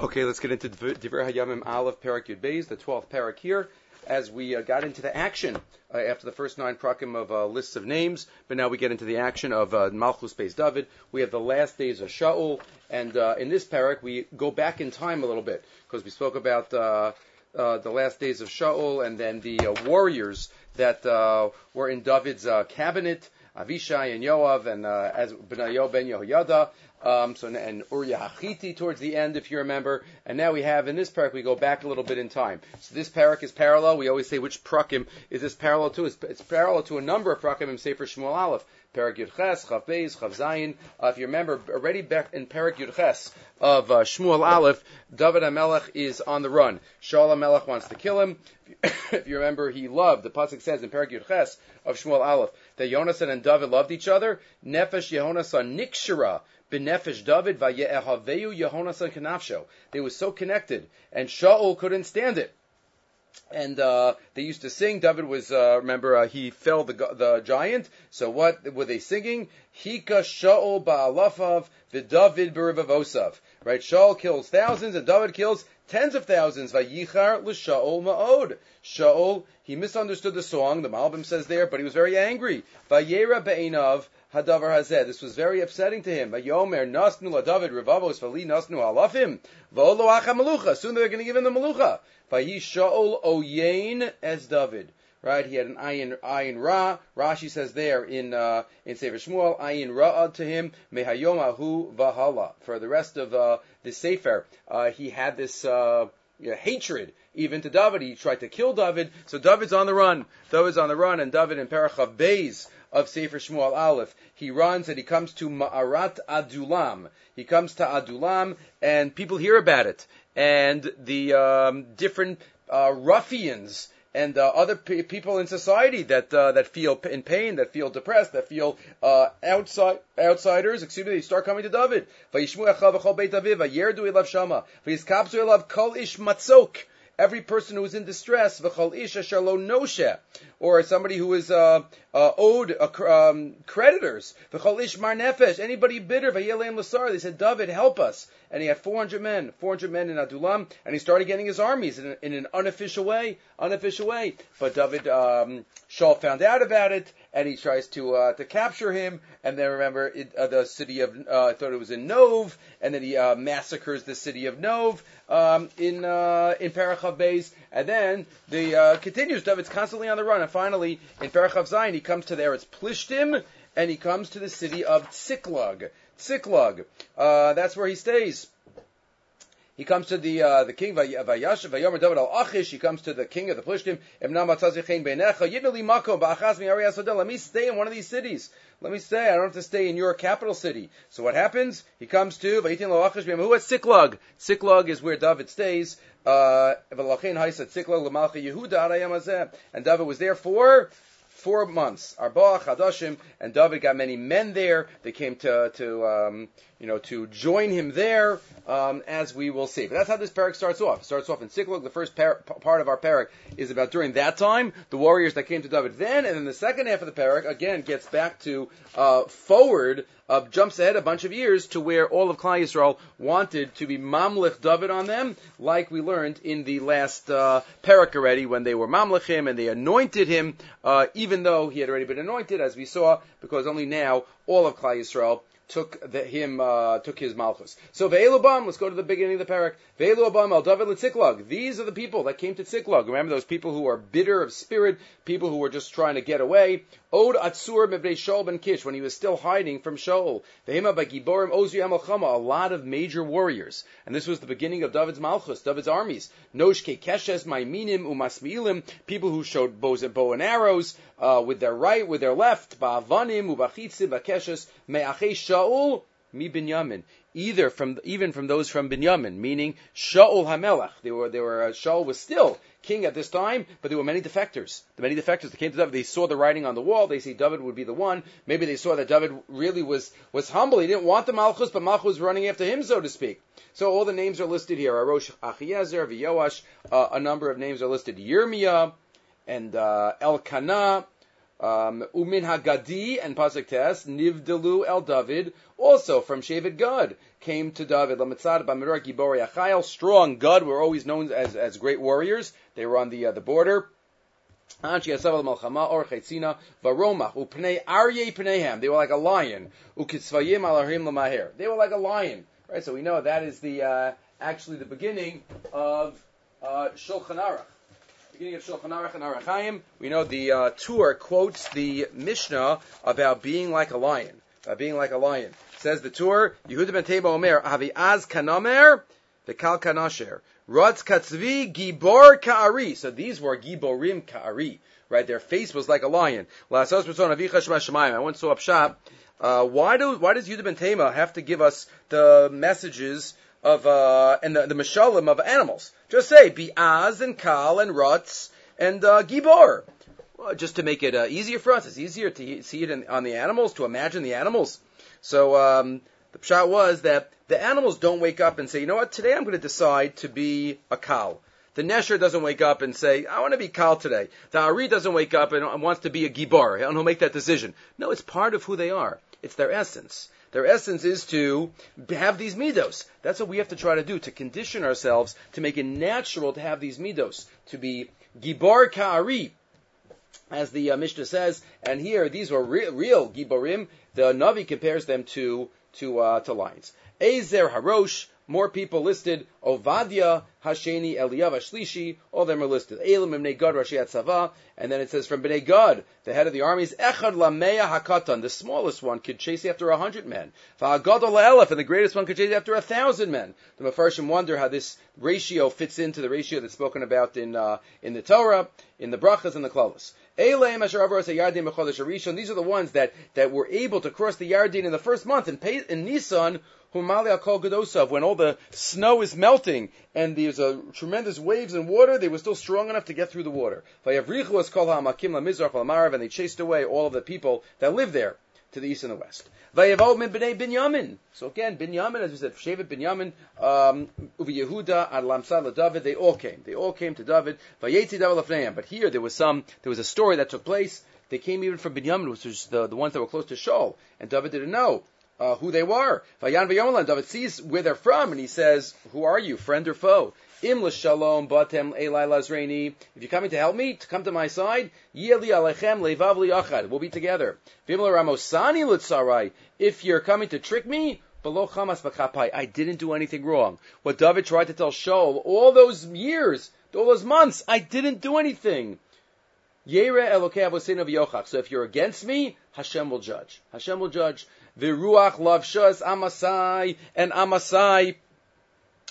Okay, let's get into Divrei Hayamim Aleph Parak Yud Beis, the 12th parak here, as we uh, got into the action uh, after the first nine prakim of uh, lists of names, but now we get into the action of uh, Malchus Beis David. We have the last days of Shaul, and uh, in this parak we go back in time a little bit, because we spoke about uh, the last days of Shaul and then the warriors that were in David's cabinet, Avishai and Yoav and uh, as Benayo ben Yehoyada, um, so and Uriah Hachiti towards the end, if you remember. And now we have in this parak we go back a little bit in time. So this parak is parallel. We always say which prakim is this parallel to? It's, it's parallel to a number of prakim in Sefer Shmuel Aleph. Parak Yud Ches, Chav Beis, Chav Zayin. Uh, if you remember, already back in Parak Yud Ches of uh, Shmuel Aleph, David HaMelech is on the run. Shaul HaMelech wants to kill him. if you remember, he loved, the Pasuk says in Parak Yud Ches of Shmuel Aleph, that Yonasan and David loved each other. Nefesh Yehonasan Nikshara Benefesh David Vayehaveyu Yehonasan Kanafsho. They were so connected, and Shaul couldn't stand it and uh, they used to sing. David was, uh, remember, uh, he fell the the giant. So what were they singing? Hika Shaul ba'alafav v'David b'rivavosav. Right? Shaul kills thousands, and David kills tens of thousands. Vayichar l'Shaul ma'od. Shaul, he misunderstood the song. The Malbim says there, but he was very angry. Vayera be'enav hadavar hazeh. This was very upsetting to him. Vayomer nasnu la David rivavos v'li nasnu alafim. V'olo acha malucha. Soon they're going to give him the malucha. Vayi Shaul oyein as David. Right, he had an ayin ayin ra. Rashi says there in uh, in Sefer Shmuel, ayin ra to him mehayomahu vahala. For the rest of uh, the Sefer, uh, he had this uh, you know, hatred even to David. He tried to kill David. So David's on the run. David's on the run, and David in Parachav Beis of Sefer Shmuel Aleph, he runs and he comes to Ma'arat Adulam. He comes to Adulam, and people hear about it and the um, different uh, ruffians and uh, other p- people in society that uh, that feel in pain, that feel depressed, that feel uh, outside outsiders. Excuse me, they start coming to David. Every person who is in distress, or somebody who is uh, uh, owed um, creditors, anybody bitter, they said, David, help us and he had 400 men, 400 men in Adulam, and he started getting his armies in, in an unofficial way, unofficial way. But David um, Shaul found out about it, and he tries to uh, to capture him. And then remember it, uh, the city of uh, I thought it was in Nov, and then he uh, massacres the city of Nov um, in uh, in Parachav Beis, and then the uh, continues. David's constantly on the run, and finally in Parachav Zion he comes to there. It's Plishtim, and he comes to the city of. Tziklag. Uh, that's where he stays. He comes to the uh, the king Vayash Vayomer David al Achish. He comes to the king of the Plishtim. Let me stay in one of these cities. Let me stay. I don't have to stay in your capital city. So what happens? He comes to Vayitin lo Achish Who is Siklag? Siklag is where David stays. Uh, and David was there for four months. Arba Chadashim, and David got many men there. They came to to um, you know to join him there, um, as we will see. But that's how this parak starts off. It starts off in Siklog. The first par- part of our parak is about during that time the warriors that came to David then, and then the second half of the parak again gets back to uh, forward uh, jumps ahead a bunch of years to where all of Klal Yisrael wanted to be Mamlich David on them, like we learned in the last uh, parak already when they were Mamlich him and they anointed him, uh, even though he had already been anointed, as we saw, because only now all of Klal Yisrael took the, him uh, took his malchus. So ve'elubam, let's go to the beginning of the parak. Ve'elubam al David Tziklag. These are the people that came to Tziklag. Remember those people who are bitter of spirit, people who were just trying to get away. Od Atzur mevnei Shaul ben Kish when he was still hiding from Shaul. Vehema by Giborim Ozu Yamalchama, a lot of major warriors, and this was the beginning of David's malchus, David's armies. Noshke Keshes Maiminim Umasmilim, people who showed bows and bow and arrows uh, with their right, with their left. Ba'avanim Ubachitzim Bakeshes Me'achei Shaul mi Binyamin. Either from even from those from Binyamin, meaning Shaul Hamelach. They were they were uh, Shaul was still king at this time, but there were many defectors. The many defectors that came to David, they saw the writing on the wall. They say David would be the one. Maybe they saw that David really was was humble. He didn't want the Malchus, but Malchus was running after him, so to speak. So all the names are listed here. Arosh Achiezer, V'Yoash, uh, a number of names are listed. Yirmiyah and uh, Elkanah Umin Hagadi and Pasuk Tes, Nivdelu El David, also from Shevet Gad, came to David. Lamitzad Bamirar Gibori Achayel, strong Gad, were always known as, as great warriors. They were on the, uh, the border. They were like a lion. They were like a lion. Right, so we know that is the uh, actually the beginning of uh, Shulchan Aruch. Beginning of Shulchan Aruch and Orach Chaim. We know the uh, Tur quotes the Mishnah about being like a lion. About being like a lion. Says the Tur, Yehuda ben Tema Omer, Havi Az Kanamer, the Kal Kanasher. Ratz Katzvi Gibor Ka'ari. So these were Giborim Ka'ari. Right, their face was like a lion. I once saw up shop. Uh, why do why does Yehuda ben Tema have to give us the messages of uh, and the, the mashalim of animals? Just say Biaz and Kal and Rutz and uh, Gibor. Well, just to make it uh, easier for us, it's easier to see it in, on the animals, to imagine the animals. So um, the pshat was that the animals don't wake up and say, you know what, today I'm going to decide to be a Kal. The Nesher doesn't wake up and say, I want to be Kal today. The Ari doesn't wake up and wants to be a Gibor, and he'll make that decision. No, it's part of who they are. It's their essence. Their essence is to have these midos. That's what we have to try to do, to condition ourselves to make it natural to have these midos, to be Gibor Ka'ari, as the uh, Mishnah says. And here, these were re- real Giborim. The Navi compares them to to uh, to lions. Ezer Harosh, more people listed. Ovadia, Hasheni, Eliyav, Ashlishi, all of them are listed. Elim, Ibnei Gad, Rashi Tzava, and then it says from Bnei Gad, the head of the armies, Echad Lameya Hakatan, the smallest one could chase after a hundred men. Va'agad Elef, and the greatest one could chase after a thousand men. The Mefarshim wonder how this ratio fits into the ratio that's spoken about in uh, in the Torah, in the Brachas and the Klaus. These are the ones that, that were able to cross the Yardin in the first month in, in Nisan, when all the snow is melting and there's a tremendous waves and water, they were still strong enough to get through the water. And they chased away all of the people that lived there to the east and the west. Binyamin. So again, Binyamin, as we said, Shevet Binyamin, um, Yehuda, Ad David, they all came. They all came to David. But here there was some, there was a story that took place. They came even from Binyamin, which was the, the ones that were close to Shaul, and David didn't know. Uh, who they were. Vayan v'yomelan. David sees where they're from, and he says, "Who are you, friend or foe?" Im shalom batem elai lazreini. If you're coming to help me, to come to my side, yeli alechem levav achad. We'll be together. Vim ramosani litzarai. If you're coming to trick me, below chamas. I didn't do anything wrong. What David tried to tell Shaul all those years, all those months, I didn't do anything. Yere elokei of yochach. So if you're against me, Hashem will judge. Hashem will judge. The ruach lavshas amasai and amasai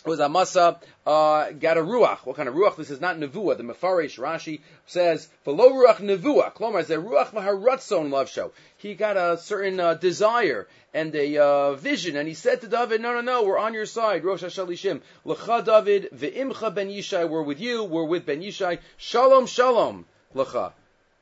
was Amasa uh, got a ruach. What kind of ruach? This is not nevuah. The Mefarish Rashi says below ruach nevuah. Klomar is a ruach maharatzon love show. He got a certain uh, desire and a uh, vision, and he said to David, "No, no, no, we're on your side." Rosh Hashalishim, lecha David, ve'imcha ben Yishai, we're with you. We're with ben Yishai. Shalom, shalom, lecha.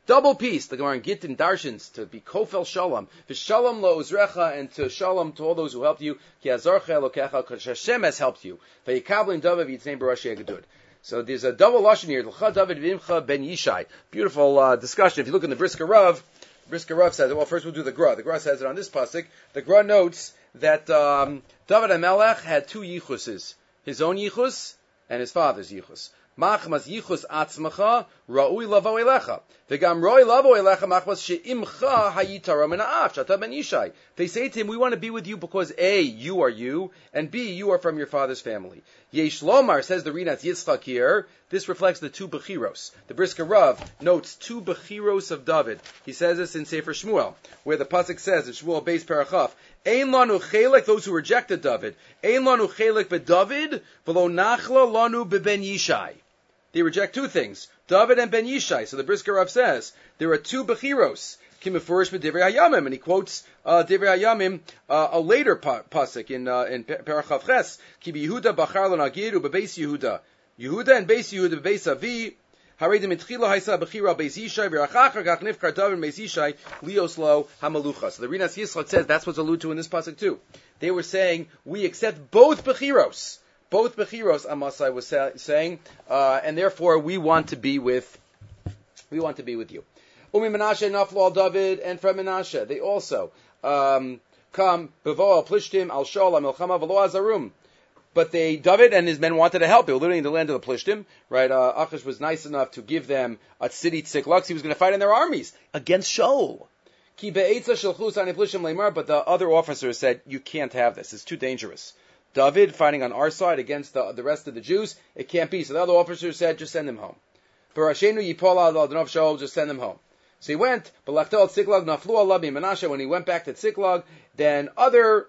Double peace. The Gemara in Gittin Darshins to be kofel shalom, v'shalom lo uzrecha, and to shalom to all those who helped you. Ki azarcha elokecha, because Hashem has helped you. V'yikablim david v'yitzneim barashi agadud. So there's a double lashon here. L'cha David v'imcha ben Yishai. Beautiful uh, discussion. If you look in the Brisker Rav, Brisker Rav says, well, first we'll do the Gra. The Gra says it on this pasuk. The Gra notes that um, David HaMelech had two yichuses. His own yichus and his father's yichus. Machmas yichus atzmacha ra'ui lavo elecha. V'gam roi lavo elecha machmas she'imcha hayitara min ha'af shata ben yishai. They say to him, we want to be with you because A, you are you, and B, you are from your father's family. Yesh Lomar, says the Rinat Yitzchak here, this reflects the two Bechiros. The Brisker Rav notes two Bechiros of David. He says this in Sefer Shmuel, where the Pasuk says in Shmuel Beis Parachaf, Ein lanu chelek, those who rejected David. Ein lanu chelek David, v'lo nachla lanu beben Yishai. They reject two things, David and Ben Yishai. So the Brisker Rav says, there are two Bechiros. And he quotes uh, Divrei Hayamim, uh, a later pasuk in uh, in Parachav Ches, Yehuda bachar l'nagiru bebeis Yehuda, Yehuda and beis Yehuda bebeis Avi, Haredim itchila haisa bechira beis Yishai v'rachachar kach nifkar David beis Yishai lioslo hamalucha. So the Rinas Yisrael says that's what's alluded to in this pasuk too. They were saying we accept both bechiros both Bechiros Amasai was saying, uh, and therefore we want to be with, we want to be with you. Umi Menashe naflu al David, and from Menashe, they also um, come bevo al plishtim al shol al milchama v'lo azarum. But they, David and his men wanted to help. They were living in the land of the Plishtim, right? Uh, Achish was nice enough to give them a city tziklux. He was going to fight in their armies against Shaul. But the other officers said, you can't have this. It's too dangerous. David fighting on our side against the, the rest of the Jews, it can't be. So the other officers said, just send him home. Just send him home. So he went, but when he went back to Tziklag, then other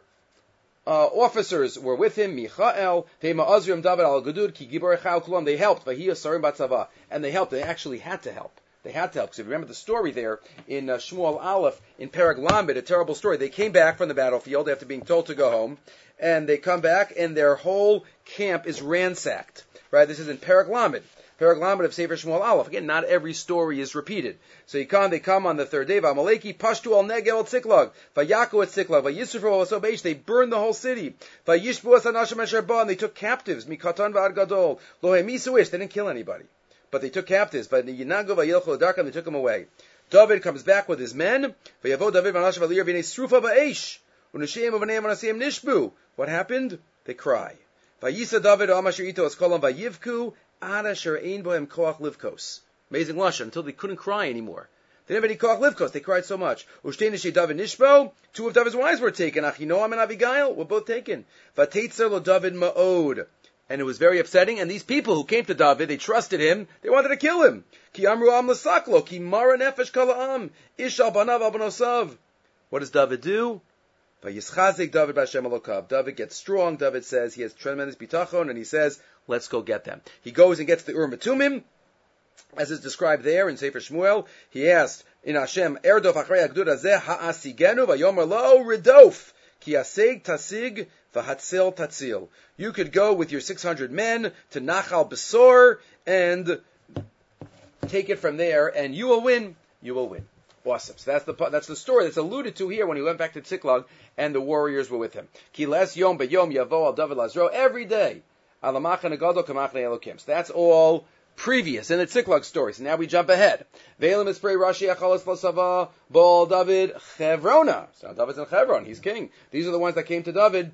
uh, officers were with him, Michael, David al Gadur, Ki they helped, and they helped, they actually had to help. They had to help. Because if you remember the story there in uh, Shmuel Aleph, in Perek Lamed, a terrible story. They came back from the battlefield after being told to go home, and they come back, and their whole camp is ransacked. Right? This is in Perek Lamed. Paraglamet of Sefer Shmuel Aleph. Again, not every story is repeated. So you come, they come on the third day. Vamaleki pashtu al negel at Siklag. Vayaku at Siklag. Vayisrufo al They burned the whole city. Vayishbu as anashim and they took captives. Mikatan va'ad gadol. Lo They didn't kill anybody. But they took captives. But the Yinago vayilchu darkam, they took them away. David comes back with his men. What happened? They cry. Vayivku Amazing lashon until they couldn't cry anymore. They didn't have any koach livkos. They cried so much. David Nishbo. Two of David's wives were taken. Achinoam and Abigail were both taken. Vatetzer lo David ma'od. And it was very upsetting. And these people who came to David, they trusted him. They wanted to kill him. Ki amru am l'saklo. Ki mara nefesh kala'am. Ishal banav abonosav. What does David do? Vayischazik David b'Hashem alokav. David gets strong. David says he has tremendous bitachon, and he says, Let's go get them. He goes and gets the Urim as is described there in Sefer Shmuel. He asked in Hashem, Erdof achrei agdur azeh ha'asigenu v'yomer lo ki asig tasig v'hatzil tatzil. You could go with your 600 men to Nachal Besor and take it from there, and you will win. You will win. Awesome. So that's the that's the story that's alluded to here when he went back to Tziklag and the warriors were with him. Ki les yom yavo al David lazro every day so that's all previous in the Tziklag story. So now we jump ahead. Ve'elim Ispray Rashi Achalas Losava Baal David Chevrona. So David's in Chevron. He's king. These are the ones that came to David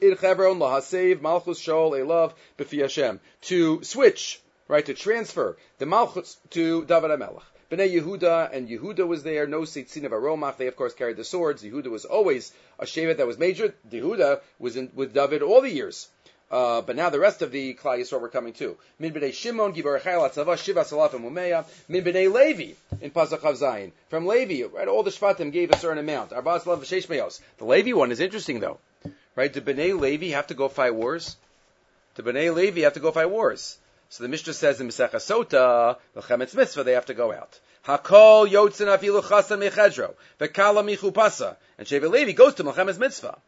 in Chevron Lahasev Malchus Shaul Elav B'fi Hashem to switch right to transfer the Malchus to David Amelech. Bnei Yehuda and Yehuda was there. No Seitzin of Aromach. They of course carried the swords. Yehuda was always a shevet that was major. Yehuda was in, with David all the years. Uh, but now the rest of the Klal Yisrael were coming too. Min b'nei Shimon, Gibor Chayil Atzava, Shiva Salaf and Mumeya. Min b'nei Levi in Pasach Chav Zayin. From Levi, right? All the Shvatim gave a certain amount. Arba Salav v'Sheish Meyos. The Levi one is interesting though, right? Do b'nei Levi have to go fight wars? Do b'nei Levi have to go fight wars? So the Mishnah says in Masechah Sota, the Chemetz Mitzvah, they have to go out. Hakol Yotzin Afilu Chasan Mechedro, Vekala Michupasa, and Sheva Levi goes to Melchemes Mitzvah.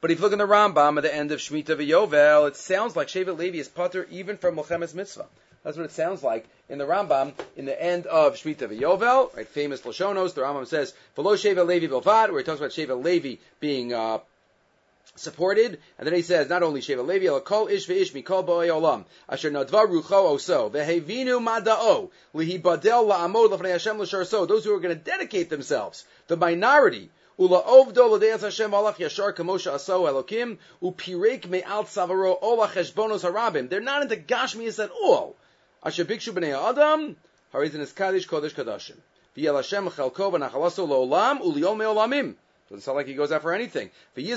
But if you look in the Rambam at the end of Shemitah v'Yovel, it sounds like Shevet Levi is putter even from Milchemes Mitzvah. That's what it sounds like in the Rambam in the end of Shemitah v'Yovel, right? Famous Lashonos. The Rambam says, "V'lo Shevet Levi Bilvad," where he talks about Shevet Levi being uh, supported, and then he says not only Sheva Levi, but Kol Ish ve'ish Mikol Bo'ei Olam, Asher Nadvar Rucho Oso, Vehevinu Mada'o, Lihibadel La'amod L'fnei Hashem L'shar So, those who are going to dedicate themselves, the minority Ula ovdo l'deas Hashem alach yashar kamosha aso elokim upirek me'al tzavaro ola cheshbonos harabim. They're not into gashmias at all. Asher bikshu b'nei adam harizin kaddish kodesh kadashim. V'yel Hashem chelko v'nachalaso lo'olam u'liol me'olamim. Doesn't like he goes out for anything. So it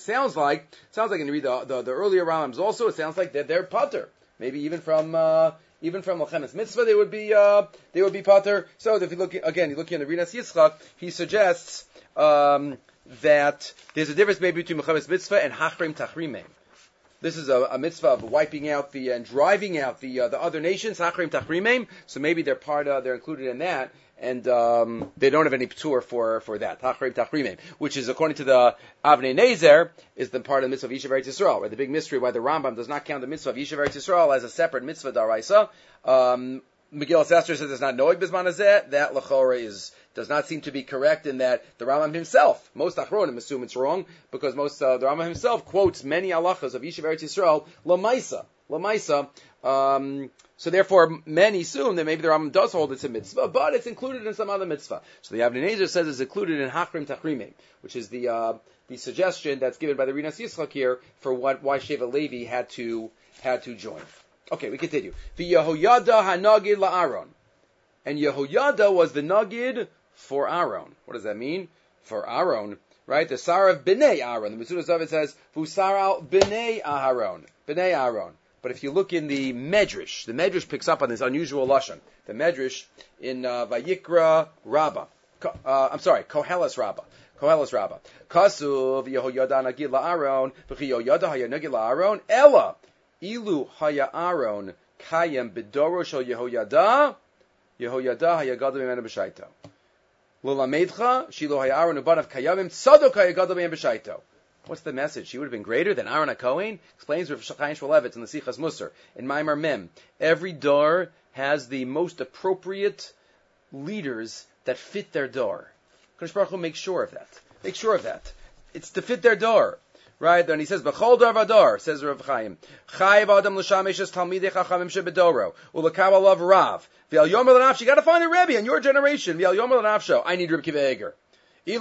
sounds like sounds like when you read the, the, the earlier Rambams also it sounds like they're, they're putter. Maybe even from uh, even from Melchemes Mitzvah they would be uh, they would be putter. So if you look again, you look in the Rinas Yitzchak, he suggests um, that there's a difference maybe between Melchemes Mitzvah and Hachrim Tachrimim. This is a, a, mitzvah of wiping out the and driving out the uh, the other nations. So maybe they're part of, they're included in that, and um, they don't have any tour for for that which is according to the Avnei Nezer is the part of the mitzvah of Yishav Eretz Yisrael, right? The big mystery why the Rambam does not count the mitzvah of Yishav Eretz Yisrael as a separate mitzvah daraisa. Um, Megillah Esther says it's not noig bisman hazeh. That lachora is does not seem to be correct in that the Rambam himself, most achronim assume it's wrong because most uh, the Rambam himself quotes many halachas of Yishuv Eretz Yisrael lamaisa lamaisa. Um, so therefore, many assume that maybe the Rambam does hold it's a mitzvah, but it's included in some other mitzvah. So the Avnei says it's included in Hakrim Tachrimim, which is the uh, the suggestion that's given by the Rinas Yitzchak here for what why Sheva Levi had to had to join. Okay, we continue. The Yehoyada Hanagid La'aron. And Yehoyada was the Nagid for Aaron. What does that mean? For Aaron, right? The Sar of Bnei Aaron. The Metzudas David says, Fusar Bnei Aharon. Bnei Aaron. But if you look in the Medrash, the Medrash picks up on this unusual lashon. The Medrash in uh, Vayikra Rabbah. Uh, I'm sorry, Koheles Rabbah. Koheles Rabbah. Kasuv Yehoyada Nagid La'aron. V'chi Yehoyada Hayanagid La'aron. Ella. Ilu haya Aaron kayem shel Yehoyada, Yehoyada hayagadav imenu b'shaito. L'lamedcha shilo haya Aaron ubanav tzadok hayagadav imenu b'shaito. What's the message? She would have been greater than Aaron HaKohen? Explains Rav Chaim Shmulevitz in the Sichas Musar. In Maimar Mem, every door has the most appropriate leaders that fit their door. Kodesh Baruch Hu makes sure of that. Make sure of that. It's to fit their door. Right? Then he says, B'chol dar vadar, says Rav Chaim. Chayiv adam l'shamesh es talmidei chachamim shebedoro. Ulakabal of Rav. V'al yomer l'nafsho, you gotta find a Rebbe in your generation. V'al yomer l'nafsho, I need Reb Kiva Eger. I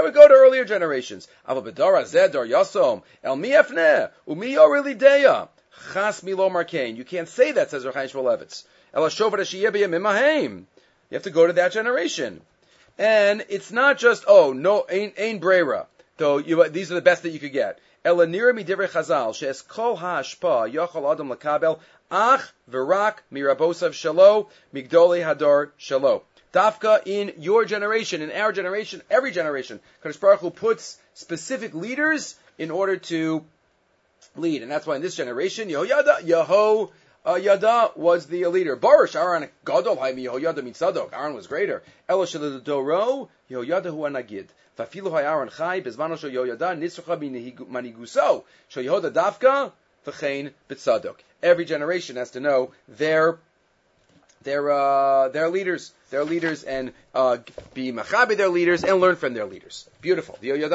would go to earlier generations. Ava bedara zeh dar yasom. El mi efneh. Umi yorili deya. Chas milo markain. You can't say that, says Rav Chaim Shmulevitz. El hashovat hashiyebiyam imaheim. You have to go to that generation. And it's not just, oh, no, ain't, ain't brera. So you, these are the best that you could get. Elanira midivrei chazal, she'es kol ha'ashpa, yochol adam lakabel, ach v'rak mirabosav shalo, migdoli hador shalo. Dafka in your generation, in our generation, every generation, Kadosh Baruch Hu puts specific leaders in order to lead. And that's why in this generation, Yehoyada, Yeho, uh, Yada was the leader. Barish Aaron Gadol Haimi Yehoyada Mitzadok. Aaron was greater. Elosh Doro Yehoyada Hu Anagid. Fafilu Hay Aaron Chai Bezmano Shel Yehoyada Nisrucha Maniguso Shel Yehoda Davka V'chein Bitzadok. Every generation has to know their their uh, their leaders, their leaders, and uh, be machabi their leaders and learn from their leaders. Beautiful. Then we have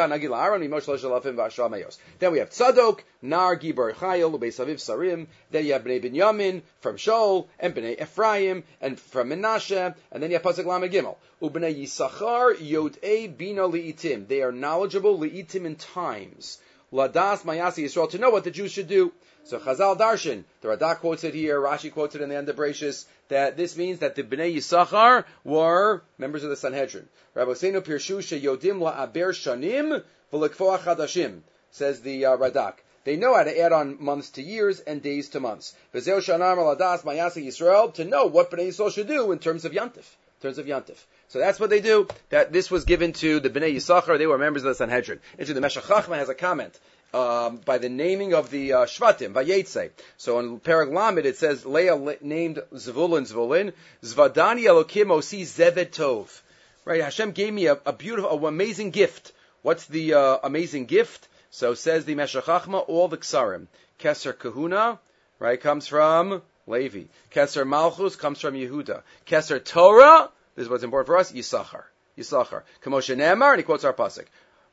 Tzadok, Nar Gibor Chayil, Saviv Sarim. Then you have Bnei Binyamin from Shaul and Bnei Ephraim and from Menashe, and then you have Pasuk Lamed Gimel. Ubnei Yisachar Yod E Bina Liitim. They are knowledgeable Liitim in times. Ladas Mayasi Yisrael to know what the Jews should do. So Chazal Darshan, the Radak quotes it here, Rashi quotes it in the end of Bereshis, that this means that the Bnei Yisachar were members of the Sanhedrin. Rabbi Seinu Pirshu Yodim Aber Shanim V'Lekfoa Chadashim, says the uh, Radak. They know how to add on months to years and days to months. V'Zeu Shanam Ladas Mayasi Yisrael, to know what Bnei Yisrael should do in terms of Yantif. In terms of Yantif. So that's what they do. That this was given to the Bnei Yisachar. They were members of the Sanhedrin. Actually, the Meshech Chachma has a comment um, by the naming of the uh, Shvatim, Vayetze. So in Perek Lamed it says Leah named Zvulun Zvulun, Zvadani Elokim Osi Zevet Tov. Right, Hashem gave me a, a beautiful, a amazing gift. What's the uh, amazing gift? So says the Meshech Chachma, all the Ksarim. Keser Kahuna, right, comes from Levi. Keser Malchus comes from Yehuda. Keser Torah, this is what's important for us, Yisachar. Yisachar. Kamosha Nemar, and he quotes our pasuk.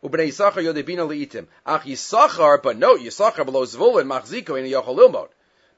Ubnei Yisachar yodebina liitim. Ach Yisachar, but no, Yisachar below Zvulun machziko in yochel ilmod.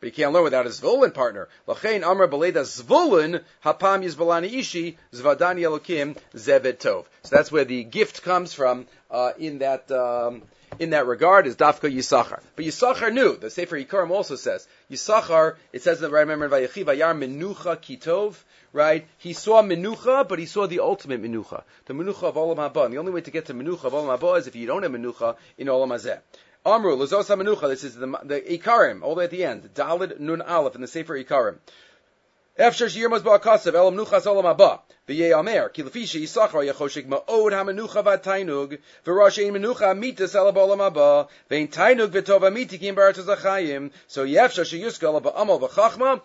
But he can't learn without his Zvulun partner. Lachein Amr Beleda Zvulun Hapam Yizbalani Ishi Zvadani Elokim Zevet Tov. So that's where the gift comes from uh, in that um, in that regard is Dafka Yisachar. But Yisachar knew. The Sefer Yikarim also says Yisachar. It says that I remember in Vayechi Vayar Menucha Kitov right? He saw Menucha, but he saw the ultimate Menucha, the Menucha of Olam Haba. And the only way to get to Menucha of Olam Haba is if you don't have Menucha in Olam Hazeh. Amru, Lazosa Menucha, this is the, the Ikarim, all the way at the end, Dalid Nun Aleph in the Sefer Ikarim. Efshar shiyirmos ba'akasav elam nuchas olam haba. V'yei amer, ki lefisha yisachar ma'od menucha ba'olam haba, v'ein tainug v'tov zachayim, so ba'amal v'chachma.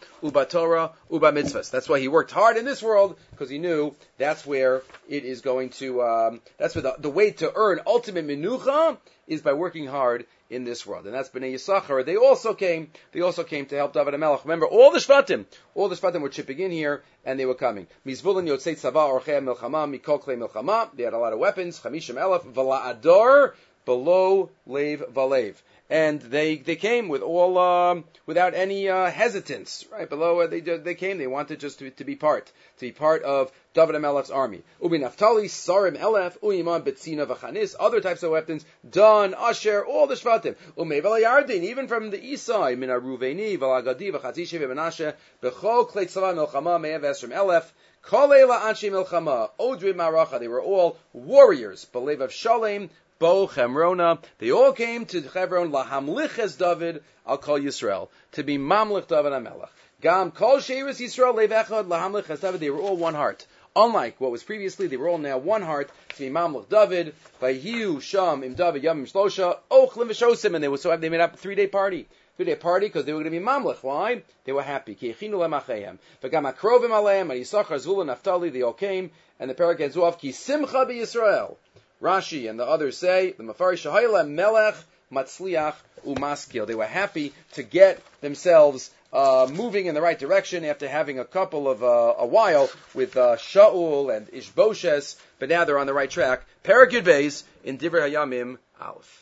That's why he worked hard in this world, because he knew that's where it is going to, um, that's where the, the way to earn ultimate menucha is by working hard in this world. And that's Bnei Yisachar. They also came, they also came to help David HaMelech. Remember, all the Shvatim, all the Shvatim were chipping in here, and they were coming. Mizvulin Yotzei Tzava Orchei Milchama, Mikol Klei Milchama. They had a lot of weapons. Chamishim Elef, Vala Ador, below Lev Valev and they they came with all um, without any uh, hesitance, right? Below they they came, they wanted just to, to be part to be part of David Amelech's army. Ubi Naftali, Sarim Elef, Uyiman Betzina Vachanis, other types of weapons, Don, Asher, all the Shvatim. Umevel Yardin, even from the east side, Valagadi, Vachatzishi, Menashe, Bechol Kleit Tzava Milchama, Me'av from Elef, Kolela Anshi Milchama, Odri Maracha, they were all warriors, Belev of Shalem, Bo Chevrona. They all came to Hebron lahamliches David I'll call Yisrael to be mamlich David Amelech. Gam kol sheiris Yisrael levechad lahamliches David. They were all one heart. Unlike what was previously, they were all now one heart to be mamlich David. Vayu Sham im David Yamim Shlosha Ochlim v'Shosim, and they were so they made up a three day party. Three day party because they were going to be mamlich. Why? They were happy. Ki echinu lemachayim. V'gam akrovim aleim and Yisachar Zvul and Naphtali. They all came, and the parak ends off ki simcha Yisrael. Rashi and the others say the Mafari Shahayla Melech Matzliach Umaskil. They were happy to get themselves uh, moving in the right direction after having a couple of uh, a while with uh, Shaul and Ishboshes, but now they're on the right track. Paragud in Divrei Hayamim Aleph.